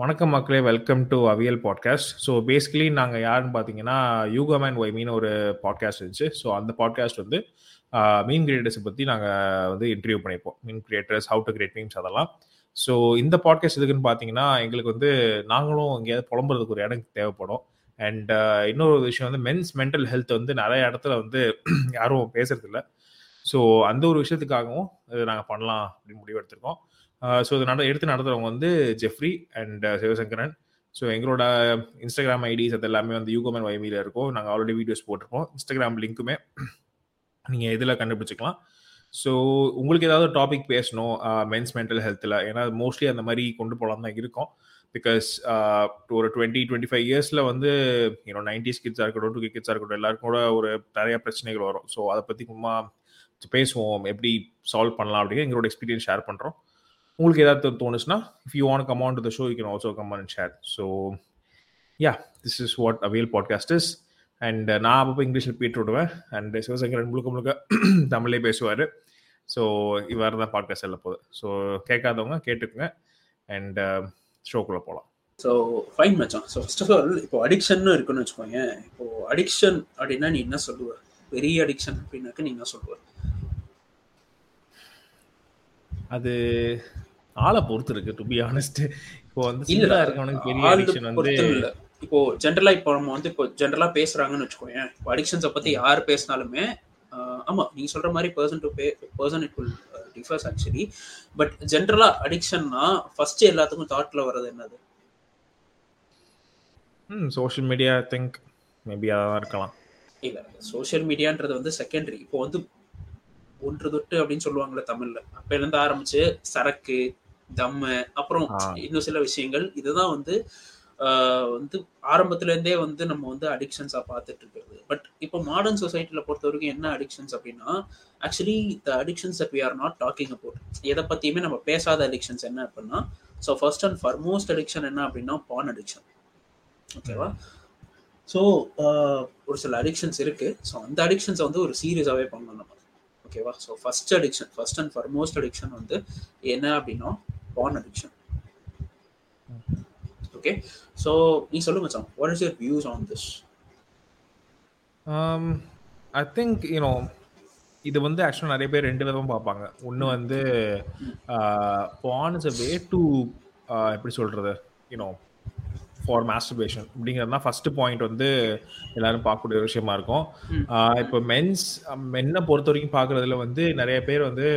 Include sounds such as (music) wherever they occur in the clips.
வணக்கம் மக்களே welcome to Aviyal podcast so basically நாங்கள் யாருன்னு பார்த்தீங்கன்னா யூகா மேன் ஒய் மீன் ஒரு பாட்காஸ்ட் இருந்துச்சு. ஸோ அந்த பாட்காஸ்ட் வந்து மீன் கிரியேட்டர்ஸை பற்றி நாங்கள் வந்து இன்டர்வியூ பண்ணிப்போம் meme creators how to create memes அதெல்லாம். ஸோ இந்த பாட்காஸ்ட் எதுக்குன்னு பார்த்தீங்கன்னா எங்களுக்கு வந்து நாங்களும் எங்கேயாவது புலம்புறதுக்கு ஒரு இடம் தேவைப்படும். அண்ட் இன்னொரு விஷயம் வந்து மென்ஸ் மென்டல் ஹெல்த் வந்து நிறைய இடத்துல வந்து யாரும் பேசுறதில்ல. ஸோ அந்த ஒரு விஷயத்துக்காகவும் நாங்கள் பண்ணலாம் அப்படின்னு முடிவு எடுத்திருக்கோம். ஸோ இதை நட எடுத்து நடத்துகிறவங்க வந்து Jeffrey and uh, Sivasankaran. So எங்களோட இன்ஸ்டாகிராம் ஐடிஸ் அது எல்லாமே வந்து யூகோமன் வைமியில் இருக்கும். நாங்கள் ஆல்ரெடி வீடியோஸ் போட்டிருப்போம் இன்ஸ்டாகிராம் லிங்க்குமே நீங்கள் இதில் கண்டுபிடிச்சிக்கலாம். ஸோ உங்களுக்கு ஏதாவது டாபிக் பேசணும் மென்ஸ் மென்டல் ஹெல்த்தில் ஏன்னா மோஸ்ட்லி அந்த மாதிரி கொண்டு போகலாம் தான் இருக்கும். பிகாஸ் ஒரு டுவெண்ட்டி டுவெண்ட்டி ஃபைவ் இயர்ஸில் வந்து யூனோ நைன்டிஸ் கிட்ஸாக இருக்கட்டும் டூ கிட்ஸாக இருக்கட்டும் எல்லாருக்கும் கூட ஒரு நிறைய பிரச்சனைகள் வரும். ஸோ அதை பற்றி சும்மா பேசுவோம் எப்படி சால்வ் பண்ணலாம் அப்படின்னு எங்களோட எக்ஸ்பீரியன்ஸ் ஷேர் பண்ணுறோம் உங்களுக்கு ஏதாவது தோணுச்சுன்னா if you want come on to the show you can also come and share so yeah this is what Aviyal podcast is and நான் அப்பப்போ இங்கிலீஷில் பேட்டு விடுவேன். அண்ட் சிவசங்கரன் முழுக்க முழுக்க (clears throat) தமிழ்லேயே பேசுவார். ஸோ இவர் தான் பாட்காஸ்ட் எல்லாம் போகுது. ஸோ கேட்காதவங்க கேட்டுக்குங்க. அண்ட் ஷோக்குள்ளே போகலாம் ஸோ ஃபைன் மச்சான். ஸோ ஃபர்ஸ்ட் ஆஃப் ஆல் இப்போ அடிக்ஷன் இருக்குன்னு வச்சுக்கோங்க இப்போ அடிக்ஷன் அப்படின்னா நீ என்ன சொல்லுவ? பெரிய அடிக்ஷன் அப்படின்னாக்க நீ என்ன சொல்லுவ? அது ஆளை பொறுத்து இருக்கு டு பி ஆனஸ்ட் இப்போ வந்து சில்லா இருக்கவனுக்கு பெரிய அடிக்ஷன் வந்து இப்போ ஜென்ரலா இப்போ நம்ம வந்து இப்போ ஜென்ரலா பேசுறாங்கன்னு வச்சுக்கோங்க இப்போ அடிக்ஷன்ஸை பத்தி யார் பேசினாலுமே ஆமா நீங்க சொல்ற மாதிரி person to pay person it will differs actually but ஜென்ரலா அடிக்ஷன்னா ஃபர்ஸ்ட் எல்லாத்துக்கும் தாட்ல வர்றது என்னது? ம் சோஷியல் மீடியா திங்க் மேபி அதான் இருக்கலாம். இல்ல சோஷியல் மீடியான்றது வந்து செகண்டரி இப்போ வந்து ஒன்று தொட்டு அப்படின்னு சொல்லுவாங்கல்ல தமிழ்ல. அப்ப இருந்து ஆரம்பிச்சு சரக்கு தம்மு அப்புறம் இன்னும் சில விஷயங்கள். இதுதான் வந்து வந்து ஆரம்பத்துல இருந்தே வந்து நம்ம வந்து அடிக்ஷன்ஸா பார்த்துட்டு இருக்கிறது பட் இப்போ மாடர்ன் சொசைட்டில பொறுத்த வரைக்கும் என்ன அடிக்ஷன்ஸ் அப்படின்னா actually the addictions that we are not talking about எதை பத்தியுமே நம்ம பேசாத அடிக்ஷன்ஸ் என்ன அப்படின்னா so first and foremost addiction என்ன அப்படின்னா பான் அடிக்ஷன் ஓகேவா ஸோ ஒரு சில அடிக்ஷன்ஸ் இருக்கு. ஸோ அந்த அடிக்ஷன்ஸை வந்து ஒரு சீரியஸாகவே பண்ணணும் நம்ம. ஓகேவா so first addiction first and foremost addiction வந்து என்ன அப்படின்னா பான் அடிக்ஷன் ஓகே ஸோ நீ சொல்லு மச்சான். What is your views on this I think you know இது வந்து ஆக்சுவலாக நிறைய பேர் ரெண்டு விதமாக பார்ப்பாங்க. ஒன்று வந்து பான் இஸ் அ வே டு எப்படி சொல்கிறது யூனோ ஃபார் மாஸ்டர்பேஷன் அப்படிங்கிறது தான் ஃபர்ஸ்ட் பாயிண்ட் வந்து எல்லாரும் பார்க்கக்கூடிய விஷயமா இருக்கும். இப்போ மென்ஸ் மென்னை பொறுத்த வரைக்கும் பார்க்குறதுல வந்து நிறைய பேர் வந்து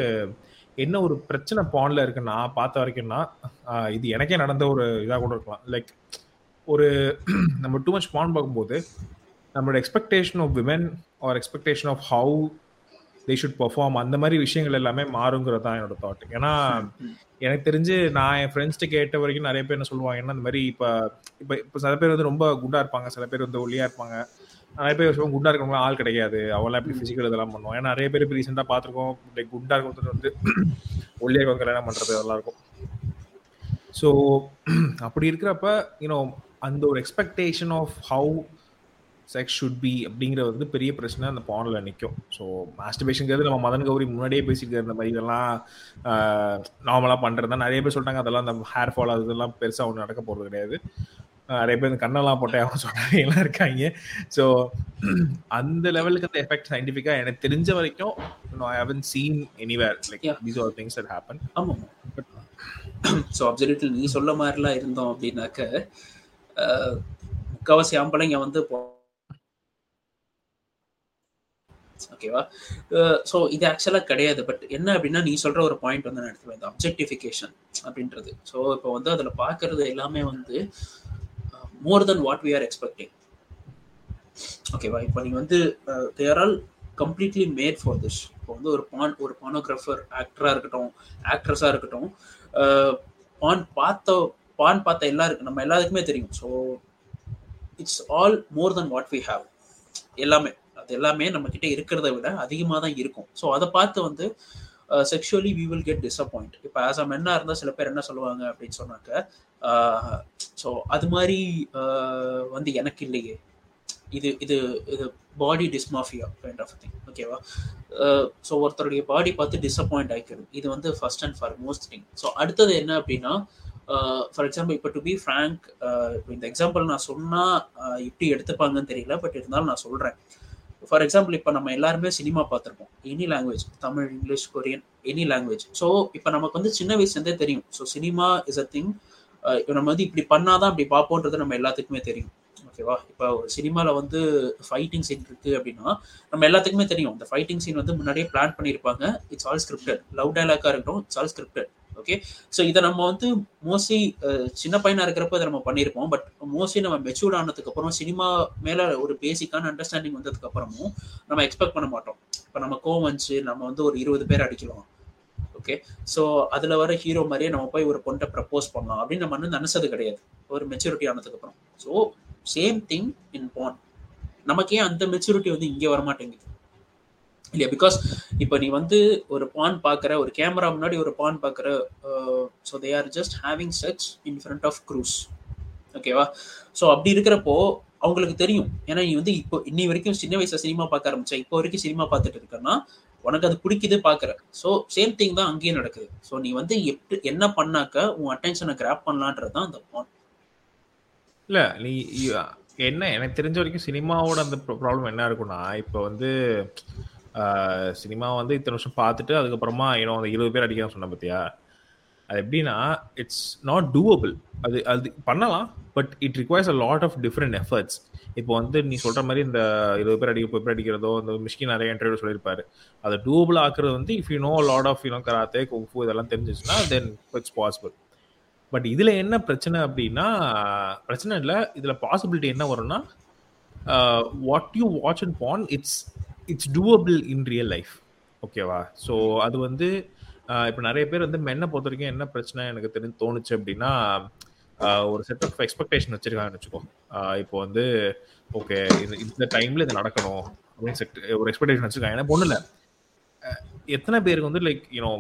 என்ன ஒரு பிரச்சனை பான்ல இருக்குன்னா பார்த்த வரைக்கும்னா இது எனக்கே நடந்த ஒரு இதாக கூட இருக்கலாம். லைக் ஒரு நம்ம டூ மச் பான் பார்க்கும்போது நம்மளோட expectation of women or expectation of how they should perform அந்த மாதிரி விஷயங்கள் எல்லாமே மாறுங்கிறது தான் என்னோட தாட் ஏன்னா எனக்கு தெரிஞ்சு நான் என் ஃப்ரெண்ட்ஸ்ட்டு கேட்ட வரைக்கும் நிறைய பேர் என்ன சொல்லுவாங்கன்னா இந்த மாதிரி இப்போ இப்போ இப்போ சில பேர் வந்து ரொம்ப குண்டாக இருப்பாங்க சில பேர் வந்து ஒல்லியாக இருப்பாங்க. நிறைய பேர் விஷயம் குண்டா இருக்கவங்க ஆள் கிடையாது. அவங்களாம் எப்படி ஃபிசிக்கல் இதெல்லாம் பண்ணுவோம். ஏன்னா நிறைய பேர் இப்போ ரீசெண்டாக பார்த்துருக்கோம். லைக் குண்டா இருக்கிறது வந்து (clears throat) ஒல்லியா இருக்கவங்க கல்யாணம் பண்ணுறது அதெல்லாம் இருக்கும். ஸோ (clears throat) அப்படி இருக்கிறப்ப யூனோ அந்த ஒரு expectation of how sex should be அப்படிங்கிறது வந்து பெரிய பிரச்சனை அந்த பானில் நிற்கும் ஸோ மாஸ்டர்பேஷனுங்கிறது நம்ம மதன் கௌரி முன்னாடியே பேசிட்டு இருந்த மாதிரி இதெல்லாம் நார்மலாக பண்ணுறது நிறைய பேர் சொல்லிட்டாங்க அதெல்லாம் அந்த ஹேர் ஃபால் அது இதெல்லாம் பெருசாக ஒன்றும் நடக்க போகிறது கிடையாது. நிறைய பேர் கண்ணெல்லாம் போட்டே அவங்க சொல்கிறாங்க எல்லாம் இருக்காங்க. ஸோ அந்த லெவலுக்கு அந்த எஃபெக்ட் சயின்டிஃபிக்காக எனக்கு தெரிஞ்ச வரைக்கும் I haven't seen anywhere like these are things that happen ஆமாம். ஸோ அப்சல்யூட்லி நீ சொல்ல மாதிரிலாம் இருந்தோம் அப்படின்னாக்க முக்கால்வாசி ஆம்பளைங்க வந்து ஓகேவா ஸோ இது ஆக்சுவலாக கிடையாது. பட் என்ன அப்படின்னா நீ சொல்ற ஒரு பாயிண்ட் வந்து நான் எடுத்துவேன் இந்த அப்ஜெக்டிஃபிகேஷன் அப்படின்றது. ஸோ இப்போ வந்து அதில் பார்க்கறது எல்லாமே வந்து more than what we are expecting ஓகேவா இப்போ நீங்கள் வந்து they're all completely made for this இப்போ வந்து ஒரு பான் ஒரு பானோகிராஃபர் ஆக்டராக இருக்கட்டும் ஆக்ட்ரஸாக இருக்கட்டும் பான் பார்த்த பான் பார்த்த எல்லாருக்கும் நம்ம எல்லாருக்குமே தெரியும். So it's all more than what we have எல்லாமே அது எல்லாமே நம்ம கிட்ட இருக்கிறத விட அதிகமாக தான் இருக்கும். ஸோ அதை பார்த்து வந்து sexually we will get disappoint இப்போ ஆஸ் அ மென்னாக இருந்தால் சில பேர் என்ன சொல்லுவாங்க அப்படின்னு சொன்னாக்க uh, ஸோ அது மாதிரி uh, வந்து எனக்கு இல்லையே. இது இது இது body dysmorphia kind of thing ஓகேவா ஸோ ஒருத்தருடைய பாடி பார்த்து டிசப்பாயிண்ட் ஆகிக்கிறது இது வந்து first and foremost thing so அடுத்தது என்ன அப்படின்னா ஃபார் எக்ஸாம்பிள் இப்போ டு பி ஃப்ரேங்க் இப்போ இந்த எக்ஸாம்பிள் நான் சொன்னால் எப்படி uh, எடுத்துப்பாங்கன்னு தெரியல பட் இருந்தாலும் நான் சொல்கிறேன் ஃபார் எக்ஸாம்பிள் இப்போ நம்ம எல்லாருமே சினிமா பார்த்துருப்போம். Any language Tamil English Korean any language so இப்போ நமக்கு வந்து சின்ன வயசுலேருந்தே தெரியும். So cinema is a thing நம்ம வந்து இப்படி பண்ணாதான் அப்படி பார்ப்போன்றது நம்ம எல்லாத்துக்குமே தெரியும். ஓகேவா இப்போ ஒரு சினிமாவில் வந்து ஃபைட்டிங் சீன் இருக்கு அப்படின்னா நம்ம எல்லாத்துக்குமே தெரியும். இந்த ஃபைட்டிங் சீன் வந்து முன்னாடியே பிளான் பண்ணியிருப்பாங்க. இட்ஸ் ஆல் ஸ்கிரிப்டட் லவ் டைலாக்காக இருக்கட்டும் it's all scripted okay so இதை நம்ம வந்து மோஸ்ட்லி சின்ன பையனாக இருக்கிறப்ப இதை நம்ம பண்ணியிருப்போம். பட் மோஸ்ட்லி நம்ம மெச்சூர்ட் ஆனதுக்கு அப்புறம் சினிமா மேலே ஒரு பேசிக்கான அண்டர்ஸ்டாண்டிங் வந்ததுக்கு அப்புறமும் நம்ம எக்ஸ்பெக்ட் பண்ண மாட்டோம். இப்போ நம்ம கோவம் வந்துச்சு நம்ம வந்து ஒரு இருபது பேர் அடிக்கலாம் ஓகே ஸோ அதில் வர ஹீரோ மாதிரியே நம்ம போய் ஒரு பொண்ணை ப்ரப்போஸ் பண்ணலாம் அப்படின்னு நம்ம வந்து நினச்சது கிடையாது. ஒரு மெச்சூரிட்டி ஆனதுக்கு அப்புறம் so same thing in porn நமக்கே அந்த மெச்சூரிட்டி வந்து இங்கே வரமாட்டேங்குது. இல்லையா? பிகாஸ் இப்போ நீ வந்து ஒரு பான் பார்க்குற ஒரு கேமரா முன்னாடி ஒரு பான் பார்க்குற so they are just having sex in front of crews ஓகேவா ஸோ அப்படி இருக்கிறப்போ அவங்களுக்கு தெரியும். ஏன்னா நீ வந்து இப்போ இன்னி வரைக்கும் சின்ன வயசுல சினிமா பார்க்க ஆரம்பிச்சா இப்போ வரைக்கும் சினிமா பார்த்துட்டு இருக்கேன்னா உனக்கு அது பிடிக்குது பார்க்குற. ஸோ சேம் திங் தான் அங்கேயும் நடக்குது. ஸோ நீ வந்து எப்படி என்ன பண்ணாக்க உன் அட்டென்ஷனை கிராப் பண்ணலான்றது தான் அந்த பான் இல்லை நீ என்ன எனக்கு தெரிஞ்ச வரைக்கும் சினிமாவோட அந்த ப்ராப்ளம் என்ன இருக்குன்னா இப்போ வந்து சினிமா வந்து இத்தனை வருஷம் பார்த்துட்டு அதுக்கப்புறமா ஏன்னோ அந்த இருபது பேர் அடிக்கலாம் சொன்ன பார்த்தியா அது எப்படின்னா இட்ஸ் நாட் டூவபிள் அது அது பண்ணலாம் but it requires a lot of different efforts இப்போ வந்து நீ சொல்ற மாதிரி இந்த இருபது பேர் அடிக்க பேர் அடிக்கிறதோ இந்த மிஷ்கி நிறைய இன்டர்வியூ சொல்லியிருப்பாரு. அதை டூவபிள் ஆக்குறது வந்து if you know lot of you know karate kung fu இதெல்லாம் தெரிஞ்சிச்சுன்னா தென் இட்ஸ் பாசிபிள் பட் இதில் என்ன பிரச்சனை அப்படின்னா பிரச்சனை இல்லை இதில் பாசிபிலிட்டி என்ன வரும்னா what you watch and porn it's it's doable in real life ஓகேவா ஸோ அது வந்து இப்போ நிறைய பேர் வந்து மென்னை பொறுத்த வரைக்கும் என்ன பிரச்சனை எனக்கு தெரிஞ்சு தோணுச்சு அப்படின்னா ஒரு செட் ஆஃப் எக்ஸ்பெக்டேஷன் வச்சிருக்காங்கன்னு வச்சுக்கோ. இப்போ வந்து ஓகே இந்த இந்த டைம்ல இது நடக்கணும் அப்படின்னு செட் ஒரு எக்ஸ்பெக்டேஷன் வச்சிருக்காங்க. ஏன்னா பொண்ணுல இல்லை. எத்தனை பேருக்கு வந்து like you know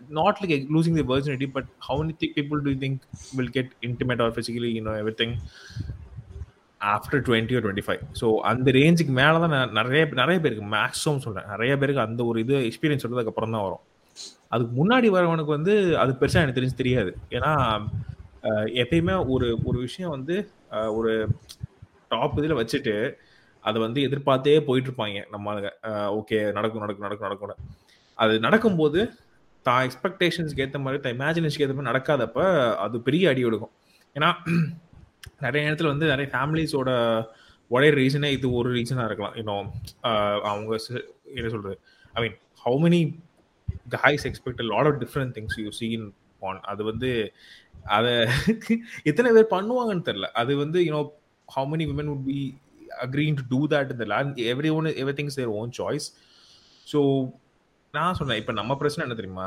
not like losing the personality but how many people people do will think intimate or physically or everything after twenty ஒரு டுவெண்ட்டி ஃபைவ் ஸோ அந்த ரேஞ்சுக்கு மேலே தான் நான் நிறைய நிறைய பேருக்கு மேக்ஸிமம் சொல்கிறேன் நிறைய பேருக்கு அந்த ஒரு இது எக்ஸ்பீரியன்ஸ் வந்ததுக்கு அப்புறம் தான் வரும். அதுக்கு முன்னாடி வரவனுக்கு வந்து அது பெருசாக எனக்கு தெரிஞ்சு தெரியாது. ஏன்னா எப்பயுமே ஒரு ஒரு விஷயம் வந்து ஒரு டாப் இதில் வச்சுட்டு அதை வந்து எதிர்பார்த்தே போயிட்டு இருப்பாங்க நம்ம ஓகே நடக்கும் நடக்கும் நடக்கும் நடக்கும் அது நடக்கும்போது தான் எக்ஸ்பெக்டேஷன்ஸ்க்கு ஏற்ற மாதிரி தான் இமேஜினேஷனுக்கு ஏற்ற மாதிரி நடக்காதப்ப அது பெரிய அடி எடுக்கும். ஏன்னா நிறைய இடத்துல வந்து நிறைய ஃபேமிலிஸோட ஒரே ரீசனே இது ஒரு ரீசனாக இருக்கலாம். இன்னும் அவங்க என்ன சொல்கிறது I mean how many guys expect lot of different things you seen porn அது வந்து அதை (laughs) எத்தனை பேர் பண்ணுவாங்கன்னு தெரில அது வந்து you know how many women would be agreeing to do that இந்த land everyone everything's their own choice so நான் சொன்னேன் இப்போ நம்ம பிரச்சனை என்ன தெரியுமா?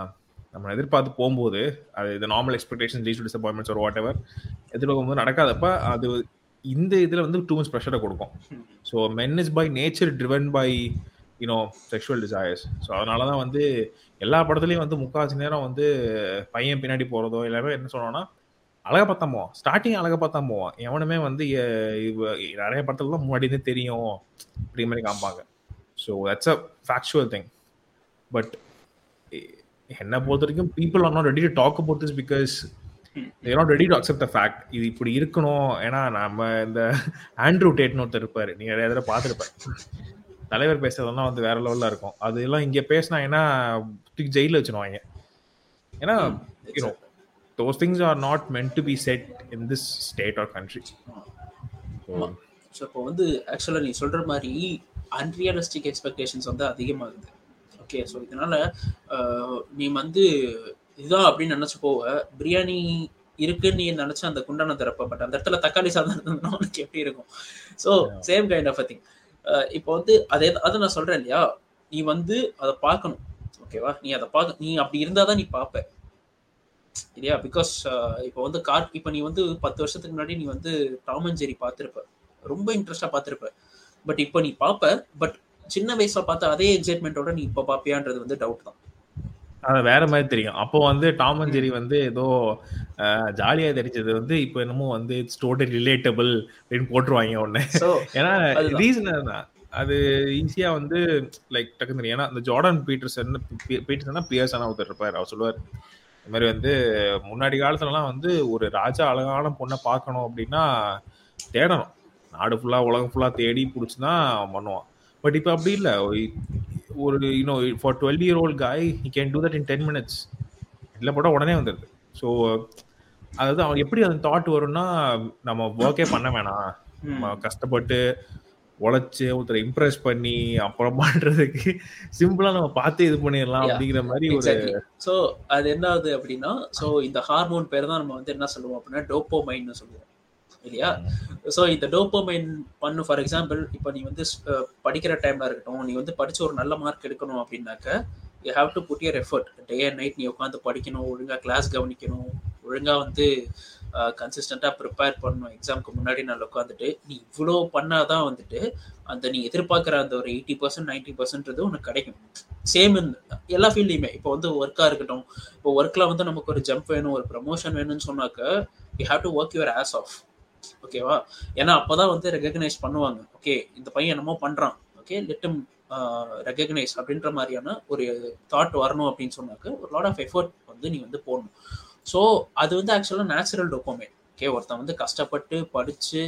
நம்ம எதிர்பார்த்து போகும்போது அது இந்த normal expectation leads to disappointments ஒரு வாட் எவர் எதிர்பார்க்கும்போது நடக்காதப்ப அது இந்த இதில் வந்து டூ மச் ப்ரெஷரை கொடுக்கும். So men is by nature driven by you know sexual desires so அதனால தான் வந்து எல்லா படத்துலையும் வந்து முக்கால்வாசி நேரம் வந்து பையன் பின்னாடி போகிறதோ எல்லாமே என்ன சொன்னோன்னா அழகா பார்த்தா போவான். ஸ்டார்டிங் அழகாக பார்த்தா போவான். எவனுமே வந்து நிறைய படத்துல தான் முன்னாடி தெரியும் அப்படிங்கிற மாதிரி காமிப்பாங்க. So that's a factual thing but என்ன பொறுத்த வரைக்கும் people are not ready to talk about this because they're not ready to accept the fact இது இப்படி இருக்கணும். ஏன்னா நம்ம இந்த ஆண்ட்ரூ டேட்னு ஒருத்தர் இருப்பாரு. நீங்க நிறைய தடவை பார்த்துருப்பேன் தலைவர் பேசுறதெல்லாம் வந்து வேற லெவல்ல இருக்கும். அது எல்லாம் இங்க பேசினா ஏன்னா ஜெயில வச்சிருவாங்க. ஏன்னா those things are not meant to be said in this state or country. So இப்போ வந்து ஆக்சுவலாக நீ சொல்கிற மாதிரி அன்ரியலிஸ்டிக் எக்ஸ்பெக்டேஷன்ஸ் வந்து அதிகமாகுது. ஓகே ஸோ இதனால நீ வந்து இதுதான் அப்படின்னு நினச்சி போவ பிரியாணி இருக்குன்னு நீ நினச்ச அந்த குண்டான திறப்ப பட் அந்த இடத்துல தக்காளி சாதம் இருந்ததுன்னா உனக்கு எப்படி இருக்கும்? So same kind of thing இப்போ வந்து அதே அதை நான் சொல்கிறேன் இல்லையா? நீ வந்து அதை பார்க்கணும். ஓகேவா நீ அதை பார்க்க நீ அப்படி இருந்தால் தான் நீ பார்ப்ப. இல்லையா? பிகாஸ் இப்போ வந்து கார் இப்போ நீ வந்து பத்து வருஷத்துக்கு முன்னாடி நீ வந்து டாம் அண்ட் ஜெரி பார்த்துருப்ப. ரொம்ப இன்ட்ரெஸ்டாக பார்த்துருப்ப. பட் இப்போ நீ பார்ப்ப பட் சின்ன வயசுல பார்த்த அதே எக்ஸைட்மெண்ட்டோட நீ இப்போ பார்ப்பியான்றது வந்து டவுட் தான். அது வேற மாதிரி தெரியும். அப்போ வந்து டாம் அண்ட் ஜெரி வந்து ஏதோ ஜாலியா தெரிஞ்சது வந்து இப்போ என்னமோ வந்து இட்ஸ் டோட்டல் ரிலேட்டபிள் அப்படின்னு போட்டுருவாங்க ஒண்ணு ஏன்னா ரீசன் தான் அது ஈஸியா வந்து லைக் டக்குன்னு ஏன்னா அந்த ஜார்டன் பீட்டர்சன் பீட்டர்சன் பியர்சன் ஒருத்தர் இருப்பார். அவர் சொல்லுவார். இந்த மாதிரி வந்து முன்னாடி காலத்துலலாம் வந்து ஒரு ராஜா அழகான பொண்ணை பார்க்கணும் அப்படின்னா தேடணும். நாடு ஃபுல்லாக உலகம் ஃபுல்லாக தேடி பிடிச்சி தான் பண்ணுவான். பட் இப்போ அப்படி இல்லை. ஒரு you know for twelve year old guy he can do that in ten minutes இல்லை போட்டால் உடனே வந்துடுது ஸோ அதாவது அவன் எப்படி அந்த தாட் வரும்னா நம்ம ஒர்க்கே பண்ண வேணாம். நம்ம கஷ்டப்பட்டு உழைச்சு ஒருத்தரை இம்ப்ரெஸ் பண்ணி அப்புறம் பண்றதுக்கு சிம்பிளா நம்ம பார்த்து இது பண்ணிடலாம் அப்படிங்கிற மாதிரி ஒரு ஸோ அது என்ன ஆகுது அப்படின்னா ஸோ இந்த ஹார்மோன் பேர் தான் நம்ம வந்து என்ன சொல்லுவோம் அப்படின்னா டோப்போமைன்னு சொல்லுவோம். இல்லையா? ஸோ இந்த டோப்போமைன் பண்ணு ஃபார் எக்ஸாம்பிள் இப்போ நீ வந்து படிக்கிற டைம்ல இருக்கட்டும் நீ வந்து படிச்சு ஒரு நல்ல மார்க் எடுக்கணும் அப்படின்னாக்க you have to put your effort day and night நீ உட்காந்து படிக்கணும் ஒழுங்கா கிளாஸ் கவனிக்கணும் ஒழுங்கா வந்து கன்சிஸ்டண்ட்டாக ப்ரிப்பேர் பண்ணணும் எக்ஸாம்க்கு முன்னாடி நான் உட்காந்துட்டு நீ இவ்வளோ பண்ணாதான் வந்துட்டு அந்த நீ எதிர்பார்க்குற அந்த ஒரு எயிட்டி பர்சன்ட் நைன்டி பர்சன்ட்றது உனக்கு கிடைக்கும். சேம் எல்லா ஃபீல்ட்லையுமே இப்போ வந்து ஒர்க்காக இருக்கட்டும் இப்போ ஒர்க்கில் வந்து நமக்கு ஒரு ஜம்ப் வேணும் ஒரு ப்ரமோஷன் வேணும்னு சொன்னாக்க you have to work your ass off ஓகேவா ஏன்னா அப்பதான் வந்து ரெகக்னைஸ் பண்ணுவாங்க. ஓகே இந்த பையன் என்னமோ பண்றான். ஓகே லெட்டம் ரெகக்னைஸ் அப்படின்ற மாதிரியான ஒரு தாட் வரணும் அப்படின்னு சொன்னாக்க ஒரு லாட் ஆஃப் எஃபர்ட் வந்து நீ வந்து போடணும். ஸோ அது வந்து ஆக்சுவலாக நேச்சுரல் டொப்போமே ஓகே ஒருத்தன் வந்து கஷ்டப்பட்டு படிச்சு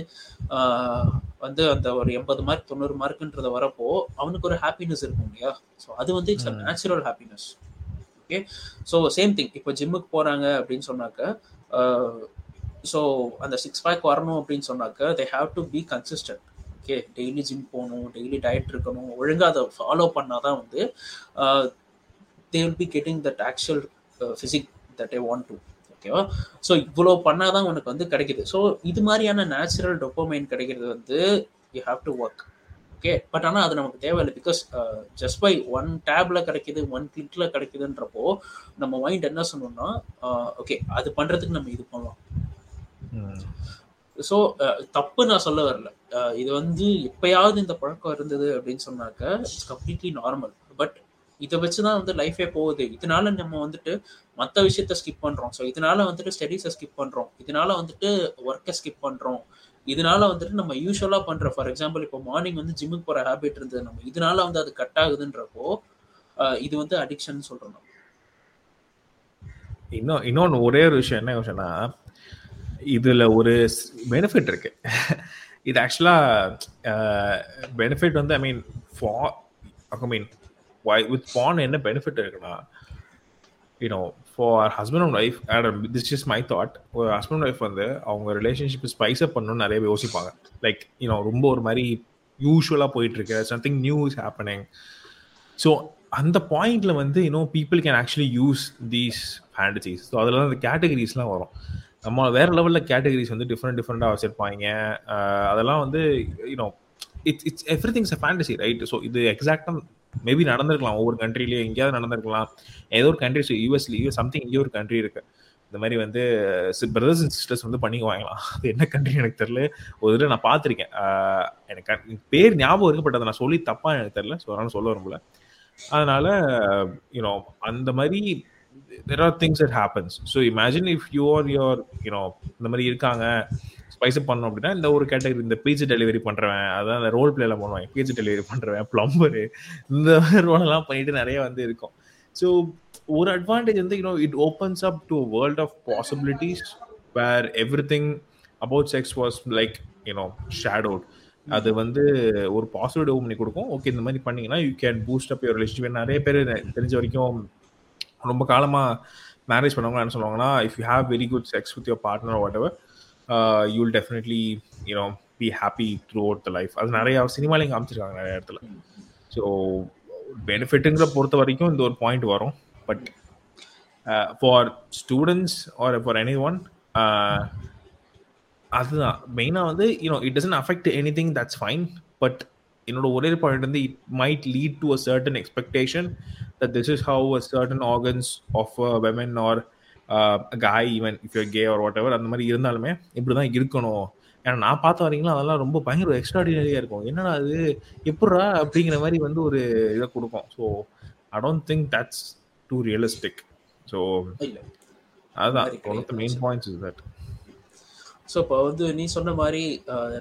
ஆஹ், வந்து அந்த ஒரு எண்பது மார்க் தொண்ணூறு மார்க்குன்றத வரப்போ அவனுக்கு ஒரு ஹாப்பினஸ் இருக்கும் இல்லையா? ஸோ அது வந்து it's a natural happiness okay so same thing இப்போ ஜிம்முக்கு போறாங்க அப்படின்னு சொன்னாக்க ஸோ அந்த சிக்ஸ் பேக் வரணும் அப்படின்னு சொன்னாக்க they have to be consistent okay daily gym போகணும் டெய்லி டயட் இருக்கணும் ஒழுங்காக அதை ஃபாலோ பண்ணால் தான் வந்து they will be getting that actual physique that I want to ஓகேவா ஸோ இவ்வளோ பண்ணால் தான் உனக்கு வந்து கிடைக்குது. ஸோ இது மாதிரியான நேச்சுரல் டொப்போமைன் கிடைக்கிறது வந்து you have to work okay but ஆனால் அது நமக்கு தேவையில்லை. பிகாஸ் ஜஸ்ட் பை ஒன் டேப்ல கிடைக்குது ஒன் கிளிக்ல கிடைக்குதுன்றப்போ நம்ம மைண்ட் என்ன சொன்னோம்னா uh, ஓகே அது பண்ணுறதுக்கு நம்ம இது பண்ணலாம். ஸோ தப்பு நான் சொல்ல வரல. இது வந்து எப்பயாவது இந்த பழக்கம் இருந்தது அப்படின்னு சொன்னாக்க இட்ஸ் கம்ப்ளீட்லி நார்மல் பட் இதை வச்சு தான் வந்து லைஃபே போகுது. இதனால நம்ம வந்துட்டு மற்ற விஷயத்த ஸ்கிப் பண்றோம். ஸோ இதனால வந்துட்டு ஸ்டடீஸை ஸ்கிப் பண்றோம். இதனால வந்துட்டு ஒர்க்கை ஸ்கிப் பண்றோம். இதனால வந்துட்டு நம்ம யூஸ்வலா பண்ற ஃபார் எக்ஸாம்பிள் இப்போ மார்னிங் வந்து ஜிம்முக்கு போற ஹேபிட் இருந்தது நம்ம. இதனால வந்து அது கட் ஆகுதுன்றப்போ இது வந்து அடிக்ஷன் சொல்றோம் இன்னும் இன்னொன்று ஒரே ஒரு விஷயம் என்ன விஷயம்னா இதுல ஒரு பெனிஃபிட் இருக்கு. இது ஆக்சுவலா பெனிஃபிட் வந்து ஐ மீன் ஐ மீன் வித் பான் என்ன பெனிஃபிட் இருக்குன்னா you know for husband and wife this is my thought ஒரு ஹஸ்பண்ட் ஒய்ஃப் வந்து அவங்க ரிலேஷன்ஷிப் ஸ்பைஸ் அப் பண்ணணும்னு நிறைய பேர் யோசிப்பாங்க. லைக் யூனோ ரொம்ப ஒரு மாதிரி யூஸ்வலாக போயிட்டு இருக்கு something new is happening so அந்த பாயிண்ட்ல வந்து you know people can actually use these fantasies so அதில் அந்த கேட்டகரிஸ்லாம் வரும். நம்ம வேற லெவலில் கேட்டகரிஸ் வந்து டிஃப்ரெண்ட் டிஃப்ரெண்ட்டாக வச்சிருப்பாங்க. அதெல்லாம் வந்து you know it's it's everything's a fantasy right so இது எக்ஸாக்டாக மேபி நடந்திருக்கலாம். ஒவ்வொரு கண்ட்ரிலேயே எங்கேயாவது நடந்திருக்கலாம். ஏதோ ஒரு கண்ட்ரி யூஎஸ்லேயோ சம்திங் இங்கே ஒரு கண்ட்ரி இருக்கு. இந்த மாதிரி வந்து பிரதர்ஸ் அண்ட் சிஸ்டர்ஸ் வந்து பண்ணிக்குவாங்களாம். (laughs) அது என்ன கண்ட்ரி எனக்கு தெரியல. ஒரு தடவை நான் பார்த்துருக்கேன். எனக்கு பேர் ஞாபகம் இருக்கப்பட்டது பட் அதை நான் சொல்லி தப்பா எனக்கு தெரியல. ஸோ அதனால சொல்ல விரும்பல. அதனால யூனோ அந்த மாதிரி there are things it happens so imagine if you're your you know இந்த மாதிரி இருக்காங்க ஸ்பைஸ் பண்ணோம் அப்படின்னா இந்த ஒரு கேட்டகரி இந்த பீச் டெலிவரி பண்றவன் அதான் அந்த ரோல் பிளேல பண்ணுவாங்க பீச் டெலிவரி பண்றவன் பிளம்பரு இந்த ரோலெல்லாம் பண்ணிட்டு நிறைய வந்து இருக்கும். ஸோ ஒரு அட்வான்டேஜ் வந்து you know it opens up to world of possibilities where everything about sex was like you know shadowed அது வந்து ஒரு பாசிட்டிவ் ஓப்பன் பண்ணி கொடுக்கும். ஓகே இந்த மாதிரி பண்ணீங்கன்னா you can boost up your relation நிறைய பேர் தெரிஞ்ச வரைக்கும் ரொம்ப காலமாக மேரேஜ் பண்ணவங்க என்ன சொல்லுவாங்கன்னா if you have very good sex with your partner whatever you will definitely you know be happy throughout the life அது நிறைய சினிமாலையும் காமிச்சிருக்காங்க நிறைய இடத்துல. ஸோ பெனிஃபிட்டுங்கிற பொறுத்த வரைக்கும் இந்த ஒரு பாயிண்ட் வரும். But for students or for anyone அதுதான். மெயினாக வந்து you know it doesn't affect anything that's fine but என்னோட ஒரே பாயிண்ட் வந்து it might lead to a certain expectation that this is how a certain organs of women or guy even if you're gay or whatever அந்த மாதிரி இருந்தாலுமே இப்படி தான் இருக்கணும். ஏன்னா நான் பார்த்த வரீங்களா அதெல்லாம் ரொம்ப பயங்கர எக்ஸ்ட்ராடினரியாக இருக்கும். என்னடா அது எப்பட்றா அப்படிங்கிற மாதிரி வந்து ஒரு இதை கொடுக்கும். So I don't think that's too realistic so அதுதான் one of the main points is that so இப்போ வந்து நீ சொன்ன மாதிரி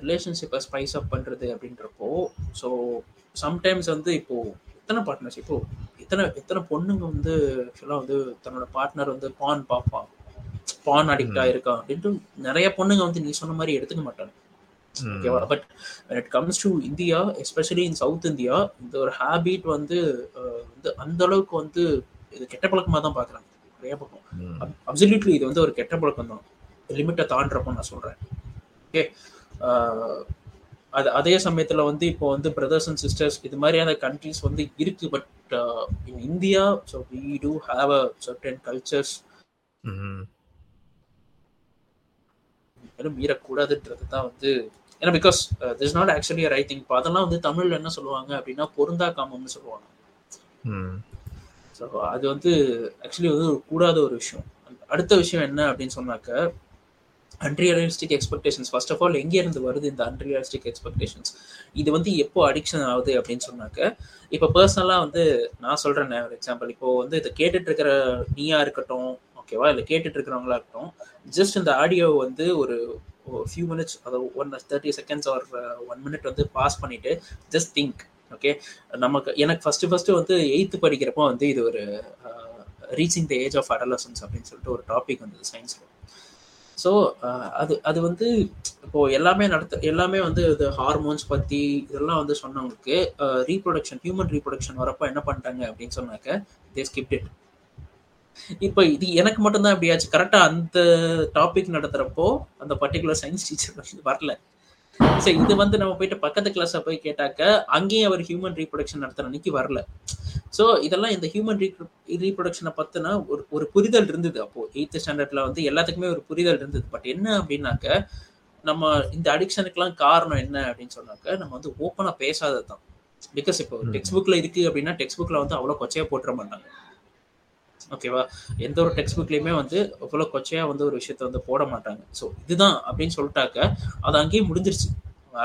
ரிலேஷன்ஷிப்பை ஸ்பைஸ் அப் பண்ணுறது அப்படின்றப்போ ஸோ சம்டைம்ஸ் வந்து இப்போ எத்தனை பார்ட்னர்ஸ் இப்போ எத்தனை எத்தனை பொண்ணுங்க வந்து ஆக்சுவலாக வந்து தன்னோட பார்ட்னர் வந்து பான் பார்ப்பான் பான் அடிக்ட் ஆயிருக்கா? அப்படின்ட்டு நிறைய பொண்ணுங்க வந்து நீ சொன்ன மாதிரி எடுத்துக்க மாட்டாங்க. ஓகேவா but it comes to India especially in South India இந்த ஒரு ஹேபிட் வந்து வந்து அந்த அளவுக்கு வந்து இது கெட்ட பழக்கமாக தான் பார்க்குறாங்க நிறைய பக்கம். அப்சல்யூட்லி இது வந்து ஒரு கெட்ட பழக்கம் தான். லிமிட்டை தாண்டுறப்போ நான் சொல்கிறேன் ஓகே அது அதே சமயத்தில் வந்து இப்போ வந்து பிரதர்ஸ் அண்ட் சிஸ்டர்ஸ் இது மாதிரியான கண்ட்ரிஸ் வந்து இருக்கு but in India so we do have a certain cultures மீறக்கூடாதுன்றது தான் வந்து ஏன்னா because this not actually right thing இப்போ அதெல்லாம் வந்து தமிழ்ல என்ன சொல்லுவாங்க அப்படின்னா பொருந்தா காமம்னு சொல்லுவாங்க. ஸோ அது வந்து ஆக்சுவலி வந்து கூடாத ஒரு விஷயம். அடுத்த விஷயம் என்ன அப்படின்னு சொன்னாக்க unrealistic expectations first of all எங்கேருந்து வருது இந்த அன்ரியலிஸ்டிக் எக்ஸ்பெக்டேஷன்ஸ் இது வந்து எப்போ அடிக்ஷன் ஆகுது அப்படின்னு சொன்னாக்க இப்போ பர்சனலாக வந்து நான் சொல்கிறேன் ஒரு எக்ஸாம்பிள் இப்போ வந்து இதை கேட்டுட்டு இருக்கிற நீயா இருக்கட்டும் ஓகேவா இல்லை கேட்டுட்டு இருக்கிறவங்களா இருக்கட்டும் ஜஸ்ட் இந்த ஆடியோ வந்து ஒரு ஃபியூ மினிட்ஸ் அதாவது one thirty seconds or one minute வந்து பாஸ் பண்ணிட்டு ஜஸ்ட் திங்க் ஓகே நமக்கு எனக்கு ஃபர்ஸ்ட் ஃபர்ஸ்ட் வந்து எயித்து படிக்கிறப்போ வந்து இது ஒரு reaching the age of adolescence அப்படின்னு சொல்லிட்டு ஒரு டாபிக் வந்தது சயின்ஸில் ஸோ uh, அது அது வந்து இப்போ எல்லாமே நடத்த எல்லாமே வந்து இது ஹார்மோன்ஸ் பத்தி இதெல்லாம் வந்து சொன்னவங்களுக்கு ரீப்ரொடக்ஷன் ஹியூமன் ரீப்ரொடக்ஷன் வரப்போ என்ன பண்ணிட்டாங்க அப்படின்னு சொன்னாக்க தே ஸ்கிப்ட் இட் இப்போ இது எனக்கு மட்டும்தான் எப்படியாச்சு கரெக்டா அந்த டாபிக் நடத்துறப்போ அந்த பர்டிகுலர் சயின்ஸ் டீச்சர் வந்து வரல. ஸோ இது வந்து நம்ம போயிட்டு பக்கத்து கிளாஸை போய் கேட்டாக்க அங்கேயும் அவர் ஹியூமன் ரீப்ரொடக்ஷன் நடத்துற அன்னைக்கு வரல. ஸோ இதெல்லாம் இந்த ஹியூமன் ரீப்ரொடக்ஷனை பற்றின ஒரு ஒரு புரிதல் இருந்தது அப்போ. எயித்து ஸ்டாண்டர்ட்ல வந்து எல்லாத்துக்குமே ஒரு புரிதல் இருந்தது. பட் என்ன அப்படின்னாக்க நம்ம இந்த அடிக்ஷனுக்குலாம் காரணம் என்ன அப்படின்னு சொன்னாக்க நம்ம வந்து ஓப்பனாக பேசாதது தான் பிகாஸ் இப்போ டெக்ஸ்ட் புக்ல இருக்கு அப்படின்னா டெக்ஸ்ட் புக்ல வந்து அவ்வளோ கொச்சையா போட்டுற மாட்டாங்க. ஓகேவா எந்த ஒரு டெக்ஸ்ட் புக்லயுமே வந்து அவ்வளோ கொச்சையா வந்து ஒரு விஷயத்த வந்து போட மாட்டாங்க. ஸோ இதுதான் அப்படின்னு சொல்லிட்டாக்க அது அங்கேயே முடிஞ்சிருச்சு.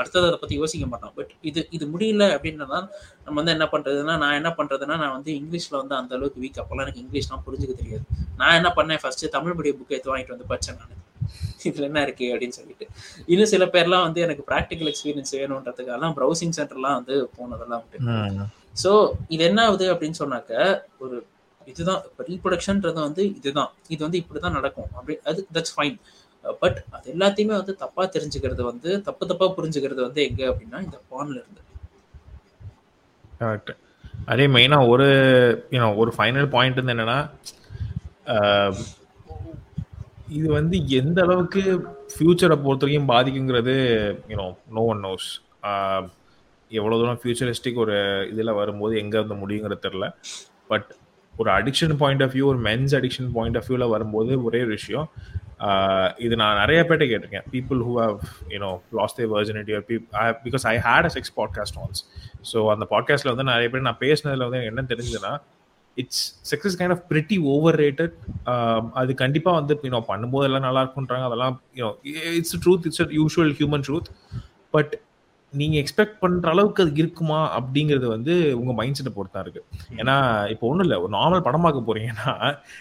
அடுத்தது அதை பத்தி யோசிக்க மாட்டோம். பட் இது இது முடியல அப்படின்றதா நம்ம வந்து என்ன பண்றதுன்னா நான் என்ன பண்றதுன்னா நான் வந்து இங்கிலீஷ்ல வந்து அந்த அளவுக்கு வீக் அப்பெல்லாம் எனக்கு இங்கிலீஷ்லாம் புரிஞ்சுக்க தெரியாது. நான் என்ன பண்ணேன்? ஃபர்ஸ்ட் தமிழ் மீடியம் புக் எடுத்து வாங்கிட்டு வந்து படிச்சேன் நான். இதுல என்ன இருக்கு அப்படின்னு சொல்லிட்டு. இன்னும் சில பேர்லாம் வந்து எனக்கு ப்ராக்டிக்கல் எக்ஸ்பீரியன்ஸ் வேணுன்றதுக்கெல்லாம் ப்ரௌசிங் சென்டர்லாம் வந்து போனதெல்லாம் உண்டு. ஸோ இது என்ன ஆகுது அப்படின்னு சொன்னாக்க ஒரு இதுதான் இப்போ வந்து இதுதான். இது வந்து இப்படிதான் நடக்கும். அப்படி அது தட்ஸ் ஃபைன் பட் அது எல்லாத்தையுமே வந்து தப்பா தெரிஞ்சுக்கிறது வந்து தப்பு தப்பா புரிஞ்சுக்கிறது வந்து எங்க அப்படின்னா இந்த பான்ல இருந்து. கரெக்ட் அதே மெயினா ஒரு யூனோ ஒரு ஃபைனல் பாயிண்ட் வந்து என்னன்னா இது வந்து எந்த அளவுக்கு ஃபியூச்சரை பொறுத்த வரைக்கும் பாதிக்குங்கிறது you know no one knows எவ்வளோ தூரம் ஃபியூச்சரிஸ்டிக் ஒரு இதில் வரும்போது எங்கே வந்து முடியுங்கிறது தெரில பட் ஒரு அடிக்ஷன் பாயிண்ட் ஆஃப் வியூ ஒரு மென்ஸ் அடிக்ஷன் பாயிண்ட் ஆஃப் வியூவில் வரும்போது ஒரே ஒரு விஷயம். இது நான் நிறைய பேர்ட்ட கேட்டிருக்கேன். People who have you know lost a virginity or peep because I had a sex podcast once so அந்த பாட்காஸ்ட்டில் வந்து நிறைய பேர் நான் பேசினதில் வந்து என்ன தெரிஞ்சதுன்னா it's sex is kind of pretty overrated அது கண்டிப்பாக வந்து யூனோ பண்ணும்போது எல்லாம் நல்லா இருக்குன்றாங்க அதெல்லாம் you know it's truth it's usual human truth but நீங்க எக்ஸ்பெக்ட் பண்ற அளவுக்கு அது இருக்குமா அப்படிங்கிறது வந்து உங்க மைண்ட் செட்டை பொறுத்தா இருக்கு. ஏன்னா இப்போ ஒன்றும் இல்லை. ஒரு நார்மல் படம் பார்க்க போறீங்கன்னா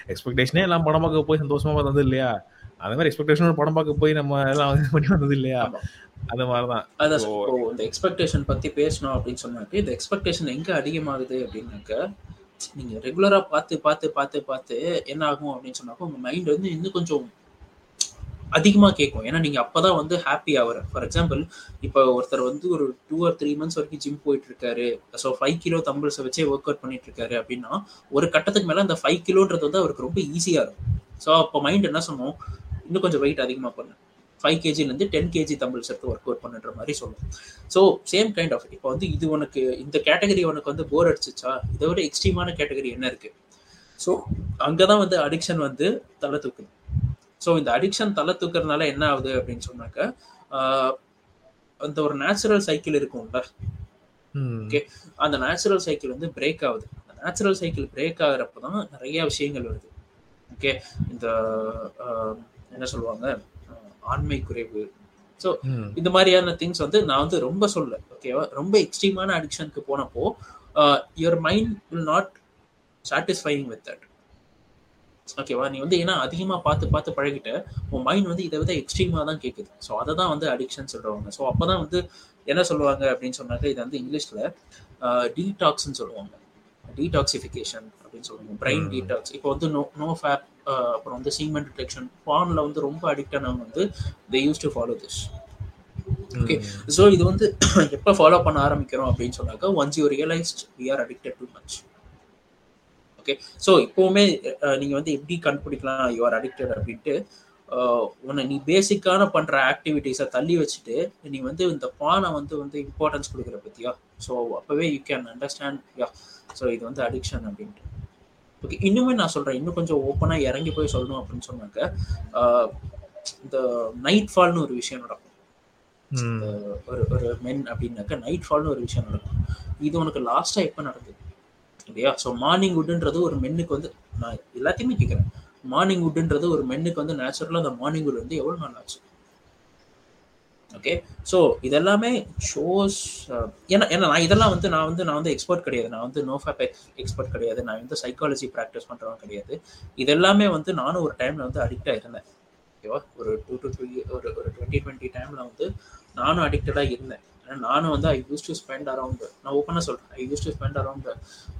எக்ஸ்பெக்டேஷனே எல்லாம் படம் பார்க்க போய் சந்தோஷமா வந்தது இல்லையா? அந்த மாதிரி எக்ஸ்பெக்டேஷன் படம் பார்க்க போய் நம்ம எல்லாம் இது பண்ணி வந்தது இல்லையா? அந்த மாதிரிதான். அதான் இந்த எக்ஸ்பெக்டேஷன் பத்தி பேசணும் அப்படின்னு சொன்னாக்க இந்த எக்ஸ்பெக்டேஷன் எங்க அதிகமாகுது அப்படின்னாக்க நீங்க ரெகுலரா பார்த்து பார்த்து பார்த்து பார்த்து என்ன ஆகும் அப்படின்னு சொன்னாக்க உங்க மைண்ட் வந்து இன்னும் கொஞ்சம் அதிகமாக கேட்கும் ஏன்னா நீங்கள் அப்போ தான் வந்து ஹாப்பி ஆகிற ஃபார் எக்ஸாம்பிள் இப்போ ஒருத்தர் வந்து ஒரு டூ ஆர் த்ரீ மந்த்ஸ் வரைக்கும் ஜிம் போயிட்டு இருக்காரு ஸோ ஃபைவ் கிலோ தம்பிள்ஸை வச்சே ஒர்க் அவுட் பண்ணிட்டு இருக்காரு அப்படின்னா ஒரு கட்டத்துக்கு மேலே அந்த ஃபைவ் கிலோன்றது வந்து அவருக்கு ரொம்ப ஈஸியாக இருக்கும். ஸோ அப்போ மைண்ட் என்ன சொன்னோம் இன்னும் கொஞ்சம் வெயிட் அதிகமாக பண்ணு. ஃபைவ் கேஜிலேருந்து டென் கேஜி தம்பிள்ஸ் எடுத்து ஒர்க் அவுட் பண்ணுற மாதிரி சொல்லும். ஸோ சேம் கைண்ட் ஆஃப் இப்போ வந்து இது உனக்கு இந்த கேட்டகரி உனக்கு வந்து போர் அடிச்சிச்சா? இதை விட எக்ஸ்ட்ரீமான கேட்டகரி என்ன இருக்கு? ஸோ அங்கே தான் வந்து அடிக்ஷன் வந்து தலை தூக்குது. ஸோ இந்த அடிக்ஷன் தலை தூக்குறதுனால என்ன ஆகுது அப்படின்னு சொன்னாக்க அந்த ஒரு நேச்சுரல் சைக்கிள் இருக்கும்ல. ஓகே அந்த நேச்சுரல் சைக்கிள் வந்து பிரேக் ஆகுது. அந்த நேச்சுரல் சைக்கிள் பிரேக் ஆகுறப்ப தான் நிறைய விஷயங்கள் வருது. ஓகே இந்த என்ன சொல்லுவாங்க? ஆண்மை குறைவு. ஸோ இந்த மாதிரியான திங்ஸ் வந்து நான் வந்து ரொம்ப சொல்ல ஓகேவா ரொம்ப எக்ஸ்ட்ரீமான அடிக்ஷனுக்கு போனப்போ your mind will not satisfying with that ஓகேவா நீ வந்து ஏன்னா அதிகமாக பார்த்து பார்த்து பழகிட்ட உன் மைண்ட் வந்து இதை விட எக்ஸ்ட்ரீமாக தான் கேட்குது ஸோ அதை தான் வந்து அடிக்ஷன் சொல்கிறவங்க ஸோ அப்போ தான் வந்து என்ன சொல்லுவாங்க அப்படின்னு சொன்னாக்க இது வந்து இங்கிலீஷில் டீடாக்ஸ்ன்னு சொல்லுவாங்க. டீடாக்சிஃபிகேஷன் அப்படின்னு சொல்லுவாங்க. பிரெயின் டீடாக்ஸ் இப்போ வந்து நோ நோ ஃபேப் அப்புறம் வந்து சீமெண்ட் டிடெக்ஷன் பானில் வந்து ரொம்ப அடிக்ட் ஆனவங்க வந்து they used to follow this okay so இது வந்து (coughs) எப்போ ஃபாலோ பண்ண ஆரம்பிக்கிறோம் அப்படின்னு சொன்னாக்கா once you realised we are addicted too much okay so இப்போவுமே நீங்கள் வந்து எப்படி கண்டுபிடிக்கலாம் யூ ஆர் அடிக்டட் அப்படின்ட்டு உன்னை நீ பேசிக்கான பண்ணுற ஆக்டிவிட்டீஸை தள்ளி வச்சுட்டு நீ வந்து இந்த பானை வந்து வந்து இம்பார்ட்டன்ஸ் கொடுக்குற பற்றியா ஸோ அப்போவே you can understand yeah so இது வந்து அடிக்ஷன் அப்படின்ட்டு. ஓகே இன்னுமே நான் சொல்கிறேன் இன்னும் கொஞ்சம் ஓப்பனாக இறங்கி போய் சொல்லணும் அப்படின்னு சொன்னாக்க இந்த நைட் ஃபால்னு ஒரு விஷயம் நடக்கும். ஒரு ஒரு மென் அப்படின்னாக்க நைட் ஃபால்னு ஒரு விஷயம் நடக்கும். இது உனக்கு லாஸ்ட்டாக எப்போ நடந்தது? இல்லையா? ஸோ மார்னிங் வுட்டுன்றது ஒரு மென்னுக்கு வந்து நான் எல்லாத்தையுமே கேட்குறேன் மார்னிங் வுட்டுன்றது ஒரு மென்னுக்கு வந்து நேச்சுரலாக அந்த மார்னிங் வுட் வந்து எவ்வளோ நாள் ஆச்சு? ஓகே ஸோ இதெல்லாமே ஷோஸ் ஏன்னா ஏன்னா நான் இதெல்லாம் வந்து நான் வந்து நான் வந்து எக்ஸ்பர்ட் கிடையாது. நான் வந்து நோஃபேப் எக்ஸ்பர்ட் கிடையாது. நான் வந்து சைக்காலஜி ப்ராக்டிஸ் பண்ணுறவன் கிடையாது. இதெல்லாமே வந்து நானும் ஒரு டைமில் வந்து அடிக்டாக இருந்தேன். ஓகேவா ஒரு டூ டு த்ரீ ஒரு ஒரு டுவெண்ட்டி டுவெண்ட்டி டைமில் வந்து நானும் அடிக்டடாக இருந்தேன். நானும் வந்து I used to spend around நான் ஓப்பனாக சொல்கிறேன் I used to spend around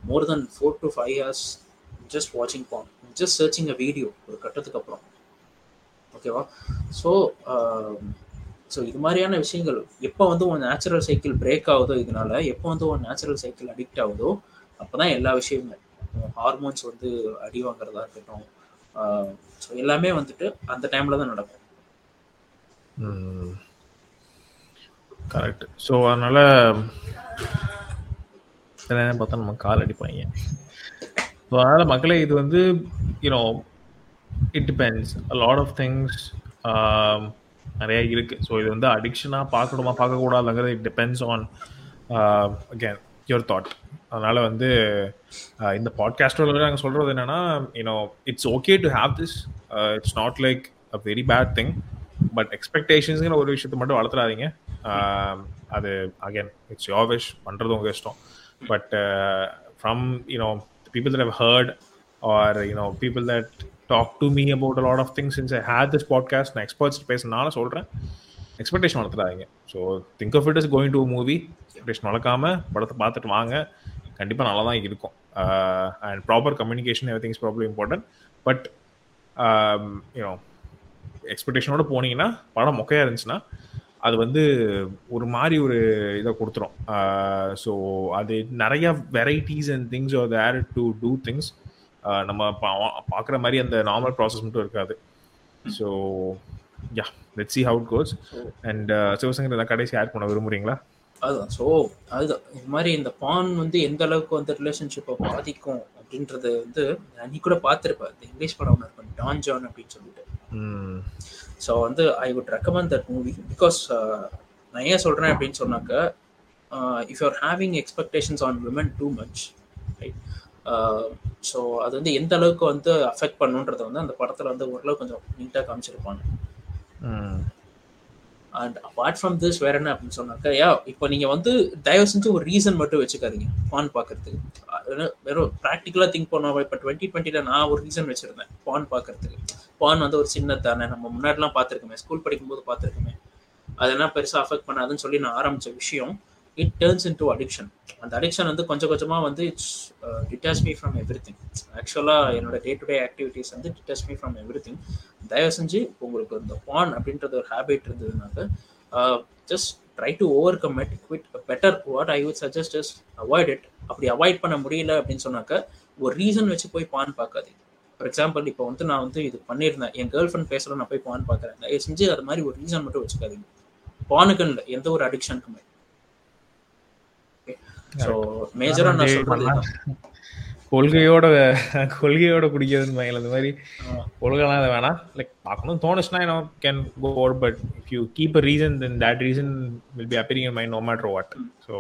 more than four to five hours just வாட்சிங் porn just searching a video ஒரு கட்டத்துக்கு அப்புறம். ஓகேவா ஸோ ஸோ இது மாதிரியான விஷயங்கள் எப்போ வந்து உன் நேச்சுரல் சைக்கிள் பிரேக் ஆகுதோ இதனால எப்போ வந்து உன் நேச்சுரல் சைக்கிள் அடிக்ட் ஆகுதோ அப்போ தான் எல்லா விஷயமுமே ஹார்மோன்ஸ் வந்து அடி வாங்குறதா இருக்கட்டும் ஸோ எல்லாமே வந்துட்டு அந்த டைமில் தான் நடக்கும். கரெக்ட் ஸோ அதனால என்ன பார்த்தா நம்ம கால் அடிப்பாங்க. ஸோ அதனால மக்களே இது வந்து you know it depends lot of things நிறைய இருக்கு. ஸோ இது வந்து அடிக்ஷனாக பார்க்கணுமா பார்க்கக்கூடாதுங்கிறது it depends on again your thought அதனால வந்து uh, இந்த பாட்காஸ்டோட நாங்கள் சொல்றது என்னன்னா you know it's okay to have this it's not like a very bad thing but எக்ஸ்பெக்டேஷன்ஸ்ங்கிற ஒரு விஷயத்தை மட்டும் வளர்த்துறாதீங்க. அது அகேன் இட்ஸ் யோர் விஷ் பண்ணுறது உங்கள் இஷ்டம். But from you know people that have heard or you know people that talk to me about lot of things since I had this podcast நான் experts பேசுனால சொல்கிறேன் expectation வளர்த்துறாதீங்க. So think of it is going to movie expectation வளர்க்காம படத்தை பார்த்துட்டு வாங்க. கண்டிப்பாக நல்லா தான் இருக்கும் and proper communication everything is problem important but you know எக்ஸ்பெக்டேஷனோட போனீங்கன்னா படம் மொக்கையாக இருந்துச்சுன்னா அது வந்து ஒரு மாதிரி ஒரு இதை கொடுத்துரும். ஸோ அது நிறைய varieties and things are there to do things நம்ம பார்க்குற மாதிரி அந்த நார்மல் ப்ராசஸ் மட்டும் இருக்காது. So yeah let see how it goes and Sivasankar கடைசி ஆட் பண்ண விரும்புறீங்களா? அதுதான். ஸோ அதுதான். இது மாதிரி இந்த பான் வந்து எந்த அளவுக்கு வந்து ரிலேஷன்ஷிப்பை பாதிக்கும் அப்படின்றது வந்து நீ கூட பார்த்துருப்பேன். இந்த இங்கிலீஷ் படம் ஒன்று இருக்கும். டான் ஜான் அப்படின்னு சொல்லிட்டு. ஸோ வந்து I would recommend that movie because நான் ஏன் சொல்கிறேன் அப்படின்னு சொன்னாக்க if you're having expectations on women too much right so அது வந்து எந்த அளவுக்கு வந்து அஃபெக்ட் பண்ணுன்றதை வந்து அந்த படத்தில் வந்து ஓரளவு கொஞ்சம் நீட்டாக காமிச்சிருப்பாங்க. அண்ட் அப்பார்ட் ஃப்ரம் திஸ் வேற என்ன அப்படின்னு சொன்னாக்கா யா இப்போ நீங்கள் வந்து தயவு செஞ்சு ஒரு ரீசன் மட்டும் வச்சுக்காதீங்க பான் பார்க்கறதுக்கு வெறும் ப்ராக்டிக்கலாக திங்க் பண்ணுவோம் இப்போ டுவெண்ட்டி டுவெண்ட்டியில் நான் ஒரு ரீசன் வச்சுருந்தேன் பான் பார்க்கறதுக்கு பான் வந்து ஒரு சின்ன தானே? நம்ம முன்னாடிலாம் பார்த்துருக்கோமே ஸ்கூல் படிக்கும்போது பார்த்துருக்கோமே. அதெல்லாம் பெருசாக அஃபெக்ட் பண்ணாதுன்னு சொல்லி நான் ஆரம்பித்த விஷயம் it turns into addiction அந்த அடிக்ஷன் வந்து கொஞ்சம் கொஞ்சமாக வந்து it's detach me from everything ஆக்சுவலாக என்னோட டே டு டே ஆக்டிவிட்டீஸ் வந்து detach me from every thing தயவு செஞ்சு உங்களுக்கு இந்த பான் அப்படின்றது ஒரு habit இருந்ததுனாக்க just try to overcome it quit better what I would suggest is avoid it அப்படி அவாய்ட் பண்ண முடியல அப்படின்னு சொன்னாக்க ஒரு ரீசன் வச்சு போய் பான் பார்க்காதீங்க. ஃபார் எக்ஸாம்பிள் இப்போ வந்து நான் வந்து இது பண்ணியிருந்தேன். என் கேர்ள் ஃப்ரெண்ட் பேசுகிற நான் போய் பான் பார்க்குறேன் தயவு செஞ்சு அது மாதிரி ஒரு ரீசன் மட்டும் வச்சுக்காதீங்க. பானுக்குன்னு இல்லை எந்த ஒரு அடிக்ஷனுக்குமே ஸோ மேஜரா நான் சொல்றது கொள்கையோட கொள்கையோட குடிக்கிறதுன்னு வைங்கள இந்த மாதிரி கொள்கைலாம் அது வேணாம். லைக் பார்க்கணும் தோணுச்சுன்னா can go over but if you keep a reason then that reason will be appearing in mind no matter what so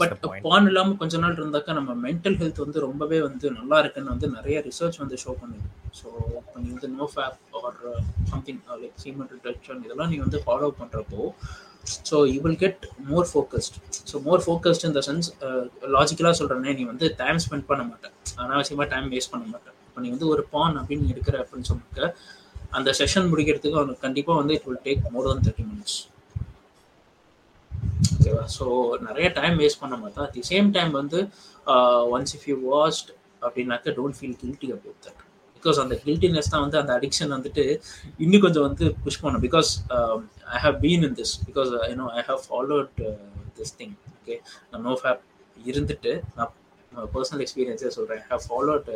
but porn இல்லாம கொஞ்ச நாள் இருந்தாக்கா நம்ம மென்டல் ஹெல்த் வந்து ரொம்பவே வந்து நல்லா இருக்குன்னு வந்து நிறைய ரிசர்ச் வந்து ஷோ பண்ணுது. ஸோ இப்போ நீ வந்து no fap or something like semen retention இதெல்லாம் நீ வந்து ஃபாலோ பண்ணுறப்போ so you will get more focused so more focused இந்த சென்ஸ் லாஜிக்கலாக சொல்கிறேன்னே நீ வந்து டைம் ஸ்பெண்ட் பண்ண மாட்டேன் அனாவசியமாக டைம் வேஸ்ட் பண்ண மாட்டேன் இப்போ நீ வந்து ஒரு பான் அப்படின்னு எடுக்கிற அப்படின்னு சொன்னாக்க அந்த செஷன் முடிக்கிறதுக்கு அவனுக்கு கண்டிப்பாக வந்து it will take more than thirty minutes ஓகேவா? ஸோ நிறைய டைம் வேஸ்ட் பண்ண மாட்டோம் அட் தி சேம் டைம் வந்து ஒன்ஸ் இஃப் யூ வாஸ்ட் அப்படின்னாக்க don't feel guilty about that because அந்த கில்ட்டினஸ் தான் வந்து அந்த அடிக்ஷன் வந்துட்டு இன்னும் கொஞ்சம் வந்து புஷ் பண்ணும். Because I have been in this because you know I have followed this thing okay நான் நோ ஃபேப் இருந்துட்டு நான் பர்சனல் எக்ஸ்பீரியன்ஸே சொல்கிறேன் I have followed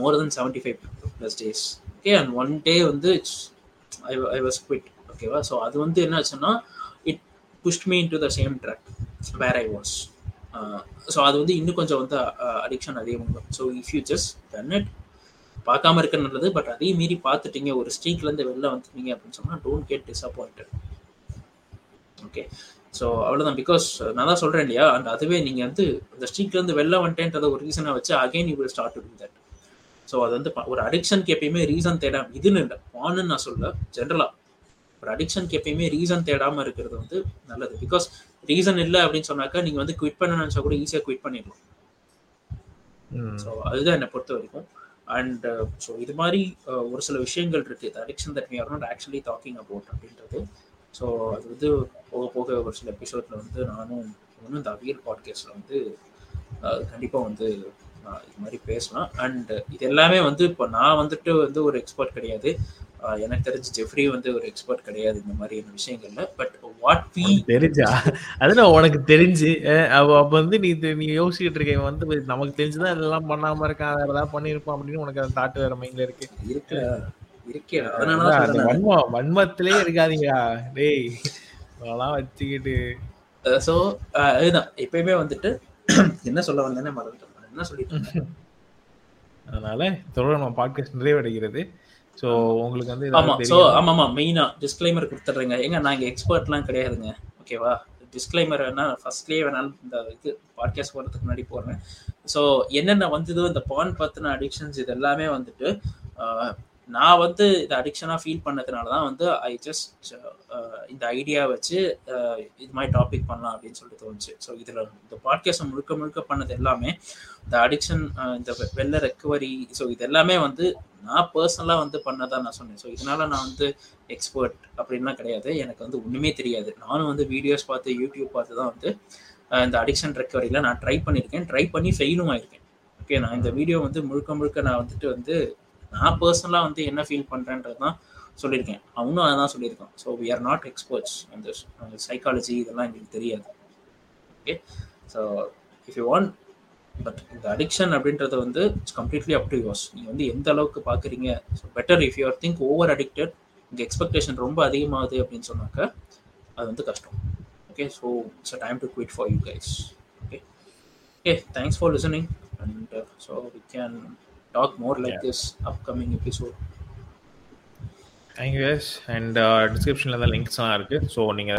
more than seventy five plus days okay and one day வந்து it's I I was quit ஓகேவா so அது வந்து என்ன ஆச்சுன்னா pushed me into the same track where I was so அது வந்து இன்னும் கொஞ்சம் வந்து அடிக்ஷன் அதிகமாக so if you just done it பார்க்காம இருக்க நல்லது பட் அதையும் மீறி பார்த்துட்டீங்க ஒரு ஸ்ட்ரீக்லேருந்து வெளில வந்துட்டீங்க அப்படின்னு சொன்னால் don't get disappointed okay so அவ்வளோதான் பிகாஸ் நான் தான் சொல்கிறேன் இல்லையா? அண்ட் அதுவே நீங்கள் வந்து அந்த ஸ்ட்ரீக்லேருந்து வெளில வந்துட்டேன்றத ஒரு ரீசனாக வச்சு again you will start to do that so அது வந்து ஒரு அடிக்ஷனுக்கு எப்பயுமே ரீசன் தேடாம இதுன்னு இல்லை ஆன்னு நான் சொல்ல ஜென்ரலாக ஒரு அடிக்ஷனுக்கு எப்பயுமே ரீசன் தேடாமல் இருக்கிறது வந்து நல்லது. பிகாஸ் ரீசன் இல்லை அப்படின்னு சொன்னாக்கா நீங்கள் வந்து குவிட் பண்ண நினச்சா கூட ஈஸியாக குவிட் பண்ணிடலாம். ஸோ அதுதான் என்னை பொறுத்த வரைக்கும். அண்ட் ஸோ இது மாதிரி ஒரு சில விஷயங்கள் இருக்குது addiction that we are not actually talking about அப்படின்றது. ஸோ அது வந்து போக போக ஒரு சில எபிசோடில் வந்து நானும் இன்னும் இந்த அவியல் பாட்காஸ்ட்டில் வந்து கண்டிப்பாக வந்து இது மாதிரி பேசலாம். அண்ட் இது எல்லாமே வந்து இப்போ நான் வந்துட்டு வந்து ஒரு எக்ஸ்பர்ட் கிடையாது. எனக்கு தெரிஞ்சு ஜெஃப்ரி வந்து ஒரு எக்ஸ்பர்ட் கிடையாது இந்த மாதிரியான விஷயங்கள்ல. பட் வாட் வி தெரிஞ்சா? அதுல உனக்கு தெரிஞ்சு அப்ப வந்து நீ நீ யோசிச்சுட்டு இருக்க வந்து நமக்கு தெரிஞ்சுதான் இதெல்லாம் பண்ணாம இருக்கான் வேற ஏதாவது பண்ணிருப்பான் அப்படின்னு உனக்கு அந்த தாட்டு வேற மைண்ட்ல இருக்கு. இருக்கு. இருக்கே. வன்மம் வன்மத்திலே இருக்காதீங்க டேய் அதெல்லாம் வச்சுக்கிட்டு. ஸோ எப்பயுமே வந்துட்டு என்ன சொல்ல வந்தேன்னு மறந்துட்டேன். என்ன சொல்லிட்டு (laughs) அதனால தொடர் நம்ம பாட்காஸ்ட் நிறைவடைகிறது. ஸோ உங்களுக்கு வந்து ஆமா. ஸோ ஆமா ஆமா. மெயினா டிஸ்க்ளைமர் கொடுத்துட்றேங்க. ஏங்க நாங்க எக்ஸ்பர்ட்லாம் கிடையாதுங்க. ஓகேவா டிஸ்க்ளைமர் வேணா ஃபர்ஸ்ட்லேயே வேணாலும் இந்த இது பாட்காஸ்ட் போகிறதுக்கு முன்னாடி போடுறேன். ஸோ என்னென்ன வந்ததோ இந்த பான் பத்தின அடிக்ஷன்ஸ் இது எல்லாமே வந்துட்டு நான் வந்து இந்த அடிக்ஷனாக ஃபீல் பண்ணதுனால தான் வந்து ஐ ஜஸ்ட் இந்த ஐடியா வச்சு இது மாதிரி டாபிக் பண்ணலாம் அப்படின்னு சொல்லிட்டு தோணுச்சு. ஸோ இதில் இந்த பாட்காஸ்ட் முழுக்க முழுக்க பண்ணது எல்லாமே இந்த அடிக்ஷன் இந்த வெள்ள ரெக்கவரி ஸோ இது எல்லாமே வந்து நான் பர்சனலாக வந்து பண்ணதான் நான் சொன்னேன். ஸோ இதனால நான் வந்து எக்ஸ்பர்ட் அப்படின்லாம் கிடையாது. எனக்கு வந்து ஒன்றுமே தெரியாது. நானும் வந்து வீடியோஸ் பார்த்து யூடியூப் பார்த்து தான் வந்து இந்த அடிக்ஷன் ரெக்கவரியில் நான் ட்ரை பண்ணியிருக்கேன். ட்ரை பண்ணி ஃபெயிலும் ஆயிருக்கேன். ஓகே நான் இந்த வீடியோ வந்து முழுக்க முழுக்க நான் வந்துட்டு வந்து நான் பர்சனலாக வந்து என்ன ஃபீல் பண்ணுறேன்றது தான் சொல்லியிருக்கேன். அவனும் அதான் சொல்லியிருக்கான். So we are not experts அந்த சைக்காலஜி இதெல்லாம் எங்களுக்கு தெரியாது. Okay so if you want but இந்த அடிக்ஷன் அப்படின்றது வந்து it's completely up to yours நீங்கள் வந்து எந்த அளவுக்கு பார்க்குறீங்க so better if you're think over addicted இங்கே எக்ஸ்பெக்டேஷன் ரொம்ப அதிகமாகுது அப்படின்னு சொன்னாக்க அது வந்து கஷ்டம். Okay so it's a time to quit for you guys okay okay thanks for listening and so we can talk more like yeah. this upcoming episode thank you and டிஸ்கிரிப்ஷனில் தான் லிங்க்ஸ்லாம் இருக்குது ஸோ நீங்கள்